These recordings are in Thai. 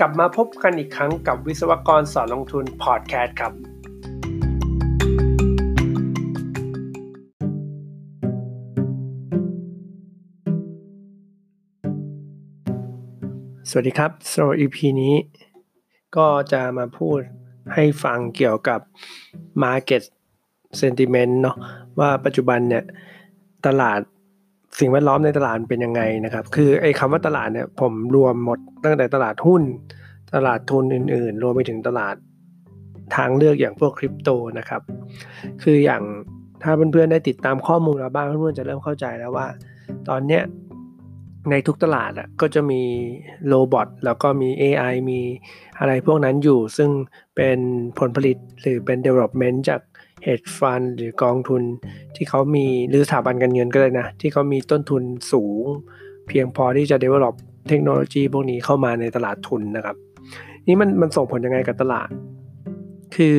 กลับมาพบกันอีกครั้งกับวิศวกรสอนลงทุนพอดแคสต์ครับ สวัสดีครับสำหรับ EP นี้ก็จะมาพูดให้ฟังเกี่ยวกับ Market Sentiment เนาะว่าปัจจุบันเนี่ย ตลาด สิ่งแวดล้อมในตลาดเป็นยังไงนะครับ คือไอ้คำว่าตลาดเนี่ยผมรวมหมดตั้งแต่ตลาดหุ้น ตลาดทุนอื่น ๆ รวมไปถึงตลาดทางเลือกอย่างพวกคริปโตนะครับ คืออย่างถ้าเพื่อนๆได้ติดตามข้อมูลเราบ้างเพื่อนๆจะเริ่มเข้าใจแล้วว่า ตอนเนี้ยในทุกตลาดอะก็จะมีโรบอทแล้วก็มี AI มีอะไรพวกนั้นอยู่ ซึ่งเป็นผลผลิตหรือเป็น development จาก hedge fund หรือกองทุนที่เขามีหรือสถาบันการเงินก็เลยนะ ที่เขามีต้นทุนสูง เพียงพอที่จะ develop เทคโนโลยีพวกนี้เข้ามาในตลาดทุนนะครับ นี่มันมันส่งผลยังไงกับตลาด คือ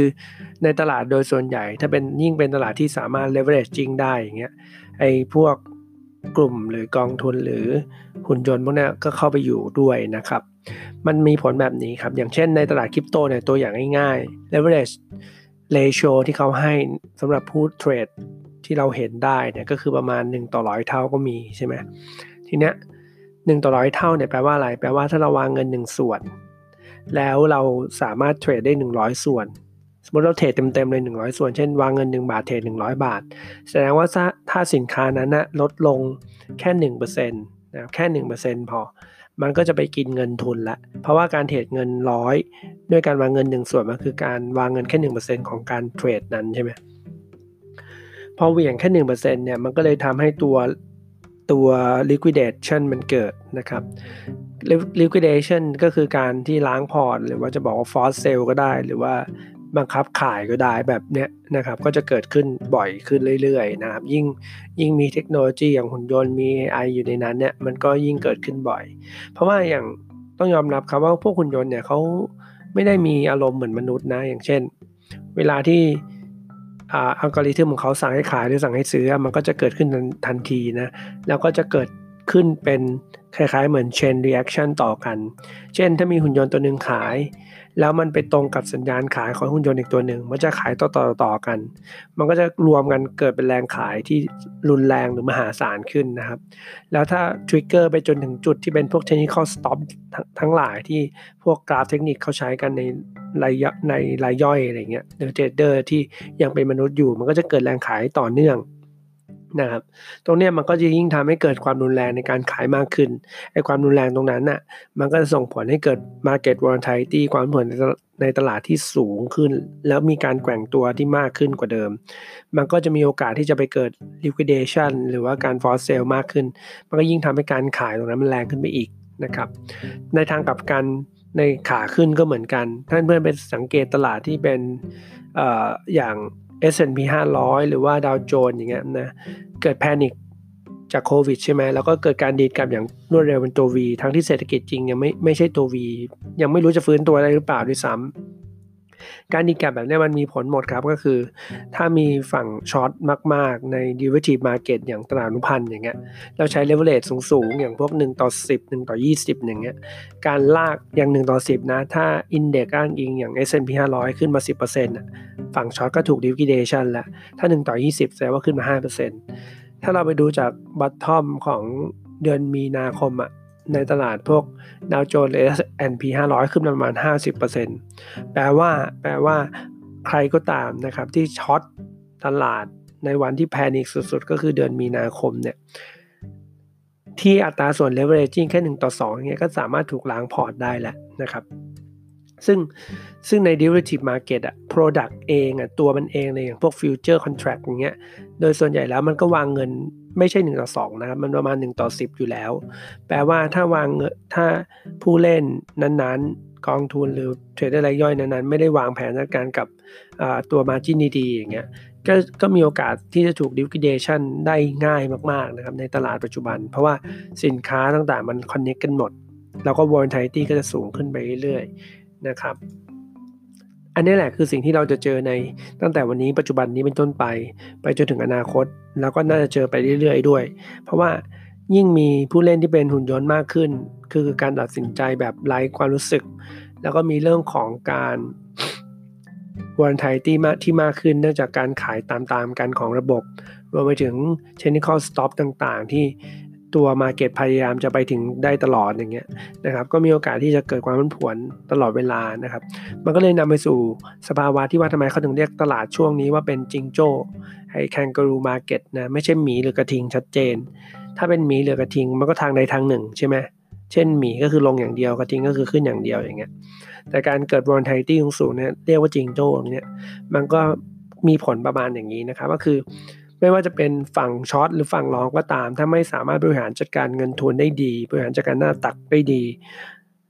ในตลาดโดยส่วนใหญ่ ถ้าเป็นยิ่งเป็นตลาดที่สามารถ leveraging ได้อย่างเงี้ยไอ้พวกกลุ่มหรือกองทุนหรือหุ่นยนต์พวกนี้ก็เข้าไปอยู่ด้วยนะครับ มันมีผลแบบนี้ครับ อย่างเช่นในตลาดคริปโตเนี่ยตัวอย่างง่ายๆ leverage ratio ที่เขาให้สำหรับผู้เทรดที่เราเห็นได้เนี่ยก็คือประมาณ 1 ต่อร้อยเท่าก็มีใช่ไหมทีเนี้ยหนึ่งต่อร้อยเท่าเนี่ยแปลว่าอะไร แปลว่าถ้าเราวางเงิน 1 ส่วน แล้วเราสามารถเทรดได้ 100 ส่วน สมมติเราเทรดเต็มๆเลย 100 ส่วน เช่นวางเงิน 1 บาทเทรด100 บาท แสดงว่าถ้าถ้าสินค้านั้นนะลดลงแค่1%นะแค่1%พอ มันก็จะไปกินเงินทุนละ เพราะว่าการเทรดเงินร้อยด้วยการวางเงินหนึ่งส่วนมันคือการวางเงินแค่หนึ่งเปอร์เซ็นของการเทรดนั้นใช่ไหมพอเหวี่ยงแค่หนึ่งเปอร์เซ็นเนี่ยมันก็เลยทำให้ตัวตัว liquidation มันเกิดนะครับ liquidation ก็คือการที่ล้างพอร์ตหรือว่าจะบอกว่า force sale ก็ได้ หรือว่า บังคับขายก็ได้แบบเนี้ยนะครับก็จะเกิดขึ้นบ่อยขึ้นเรื่อยๆนะครับยิ่งยิ่งมีเทคโนโลยีอย่างหุ่นยนต์มี AI อยู่ในนั้นเนี่ยมันก็ยิ่งเกิดขึ้นบ่อย เพราะว่าอย่างต้องยอมรับครับว่าพวกหุ่นยนต์เนี่ยเขาไม่ได้มีอารมณ์เหมือนมนุษย์นะอย่างเช่น เวลาที่อัลกอริทึมของเขาสั่งให้ขายหรือสั่งให้ซื้อมันก็จะเกิดขึ้นทันทีนะแล้วก็จะเกิดขึ้นเป็น คล้ายๆ เหมือน chain reaction ต่อกัน เช่นถ้ามีหุ่นยนต์ตัวหนึ่งขาย แล้วมันไปตรงกับสัญญาณขายของหุ่นยนต์อีกตัวหนึ่ง มันจะขายต่อต่อต่อกัน มันก็จะรวมกันเกิดเป็นแรงขายที่รุนแรงหรือมหาศาลขึ้นนะครับ แล้วถ้าทริกเกอร์ไปจนถึงจุดที่เป็นพวก technical stop ทั้งหลายที่พวกกราฟเทคนิคเขาใช้กันในรายในรายย่อยอะไรเงี้ยหรือเทรดเดอร์ที่ยังเป็นมนุษย์อยู่ มันก็จะเกิดแรงขายต่อเนื่อง นะครับ ตรงนี้มันก็จะยิ่งทำให้เกิดความรุนแรงในการขายมากขึ้นไอ้ความรุนแรงตรงนั้นน่ะมันก็จะส่งผลให้เกิด market volatility ความผลในตลาดที่สูงขึ้น แล้วมีการแกว่งตัวที่มากขึ้นกว่าเดิม มันก็จะมีโอกาสที่จะไปเกิด liquidation หรือว่าการ force sale มากขึ้น มันก็ยิ่งทำให้การขายตรงนั้นมันแรงขึ้นไปอีกนะครับ ในทางกลับกันในขาขึ้นก็เหมือนกัน ท่านเพื่อนไปสังเกตตลาดที่เป็นออย่าง S&P 500 หรือว่าดาวโจนส์อย่างเงี้ยนะเกิดแพนิคจากโควิดใช่ไหมแล้วก็เกิดการดีดกลับอย่างรวดเร็วเป็นตัว V ทั้งที่เศรษฐกิจจริงยังไม่ไม่ใช่ตัว V ยังไม่รู้จะฟื้นตัวได้หรือเปล่าด้วยซ้ำ การดีดกลับแบบนี้มันมีผลหมดครับก็คือ ถ้ามีฝั่ง short มาก ๆ ใน derivative market อย่างตลาดอนุพันธ์อย่างเงี้ยเราใช้ leverage สูง ๆ อย่างพวก 1 ต่อ 10 1 ต่อ 20 อย่างเงี้ยการลากอย่าง 1 ต่อ 10 นะ ถ้า index อ้างอิงอย่าง S&P 500 ขึ้นมา 10%อะฝั่ง short ก็ถูก liquidation แล้วถ้า 1 ต่อ 20 แสดงว่าขึ้นมา 5%ถ้าเราไปดูจาก bottom ของเดือนมีนาคมอะ ในตลาดพวกดาวโจนส์หรือ S&P 500 ขึ้นประมาณ 50%แปลว่า แปลว่าใครก็ตามนะครับที่ short ตลาดในวันที่ panic สุดๆ ก็คือเดือนมีนาคมเนี่ย ที่อัตราส่วน leveraging แค่ 1 ต่อ2เงี้ยก็สามารถถูกล้างพอร์ตได้แหละนะครับ ซึ่งซึ่งใน derivative market อะ product เองอะตัวมันเองเลยอย่างพวก future contract อย่างเงี้ยโดยส่วนใหญ่แล้วมันก็วางเงินไม่ใช่ 1 ต่อ 2 นะครับ มันประมาณ 1 ต่อ 10 อยู่แล้ว แปลว่าถ้าวางเงินถ้าผู้เล่นนั้นๆ กองทุนหรือเทรดเดอร์รายย่อยนั้นๆ ไม่ได้วางแผนจัดการกับตัว margin ดีๆอย่างเงี้ยก็ก็มีโอกาสที่จะถูก liquidation ได้ง่ายมากๆนะครับในตลาดปัจจุบัน เพราะว่าสินค้าต่างๆมัน connect กันหมด แล้วก็ volatility ก็จะสูงขึ้นไปเรื่อยๆ นะครับ อันนี้แหละคือสิ่งที่เราจะเจอในตั้งแต่วันนี้ปัจจุบันนี้เป็นต้นไป ไปจนถึงอนาคต แล้วก็น่าจะเจอไปเรื่อยๆด้วย เพราะว่ายิ่งมีผู้เล่นที่เป็นหุ่นยนต์มากขึ้น คือการตัดสินใจแบบไร้ความรู้สึก แล้วก็มีเรื่องของการวันไทตี้มากที่มากขึ้นเนื่องจากการขายตามๆกันของระบบ รวมไปถึง technical stop ต่างๆ ที่ ตัว Market พยายามจะไปถึงได้ตลอดอย่างเงี้ยนะครับก็มีโอกาสที่จะเกิดความผันผวนตลอดเวลานะครับ มันก็เลยนำไปสู่สภาวะที่ว่าทำไมเขาถึงเรียกตลาดช่วงนี้ว่าเป็นจิงโจ้ไอ kangaroo market นะไม่ใช่หมีหรือกระทิงชัดเจน ถ้าเป็นหมีหรือกระทิงมันก็ทางใดทางหนึ่งใช่ไหมเช่นหมีก็คือลงอย่างเดียวกระทิงก็คือขึ้นอย่างเดียวอย่างเงี้ยแต่การเกิด volatility สูงเนี่ยเรียกว่าจิงโจ้เนี่ยมันก็มีผลประมาณอย่างนี้นะครับก็คือ ไม่ว่าจะเป็นฝั่ง short หรือฝั่ง long ก็ตาม ถ้าไม่สามารถบริหารจัดการเงินทุนได้ดี บริหารจัดการหน้าตักได้ดี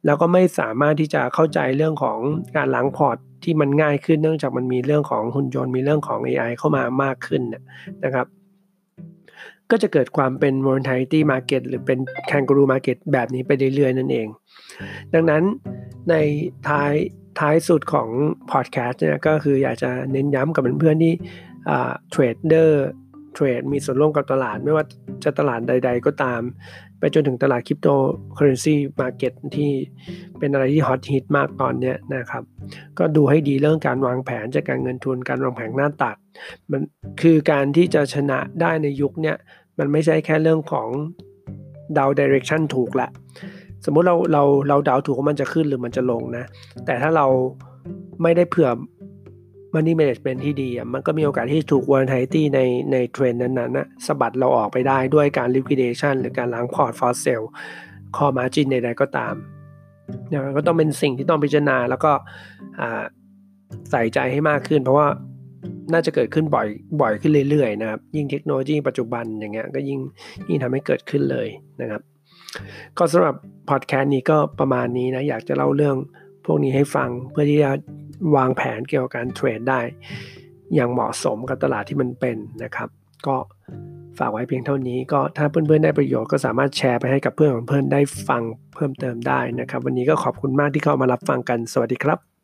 แล้วก็ไม่สามารถที่จะเข้าใจเรื่องของการล้างพอร์ตที่มันง่ายขึ้นเนื่องจากมันมีเรื่องของหุ่นยนต์มีเรื่องของ AI เข้ามามากขึ้นนะครับก็จะเกิดความเป็น volatility market หรือเป็น kangaroo market แบบนี้ไปเรื่อยๆ นั่นเอง ดังนั้นในท้ายท้ายสุดของพอดแคสต์เนี่ยก็คืออยากจะเน้นย้ำกับเพื่อนๆที่เทรดเดอร์ เทรดมีส่วนร่วมกับตลาดไม่ว่าจะตลาดใด ๆ ก็ตาม ไปจนถึงตลาด cryptocurrency market ที่เป็นอะไรที่ฮอตฮิตมากตอนนี้นะครับ ก็ดูให้ดีเรื่องการวางแผนจัดการเงินทุนการวางแผนหน้าตัก มันคือการที่จะชนะได้ในยุคนี้มันไม่ใช่แค่เรื่องของเดา direction ถูกละสมมุติเราเราเราเดาถูกว่ามันจะขึ้นหรือมันจะลงนะ แต่ถ้าเราไม่ได้เผื่อ Money Management ที่ดีมันก็มีโอกาสที่ถูก volatility ในในเทรนนั้นๆนะสะบัดเราออกไปได้ด้วยการ liquidation หรือการล้างพอร์ต for sale call margin ใดๆก็ตามเนี่ยก็ต้องเป็นสิ่งที่ต้องพิจารณาแล้วก็ใส่ใจให้มากขึ้น เพราะว่าน่าจะเกิดขึ้นบ่อยบ่อยขึ้นเรื่อยๆนะครับ ยิ่งเทคโนโลยีปัจจุบันอย่างเงี้ยก็ยิ่งยิ่งทำให้เกิดขึ้นเลยนะครับ ก็สำหรับพอดแคสต์นี้ก็ประมาณนี้นะ อยากจะเล่าเรื่องพวกนี้ให้ฟังเพื่อที่จะ วางแผนเกี่ยวกับการเทรดได้ อย่างเหมาะสมกับตลาดที่มันเป็นนะครับ ก็ฝากไว้เพียงเท่านี้ก็ถ้าเพื่อนๆได้ประโยชน์ก็สามารถแชร์ไปให้กับเพื่อนของเพื่อนได้ฟังเพิ่มเติมได้นะครับ วันนี้ก็ขอบคุณมากที่เข้ามารับฟังกันสวัสดีครับ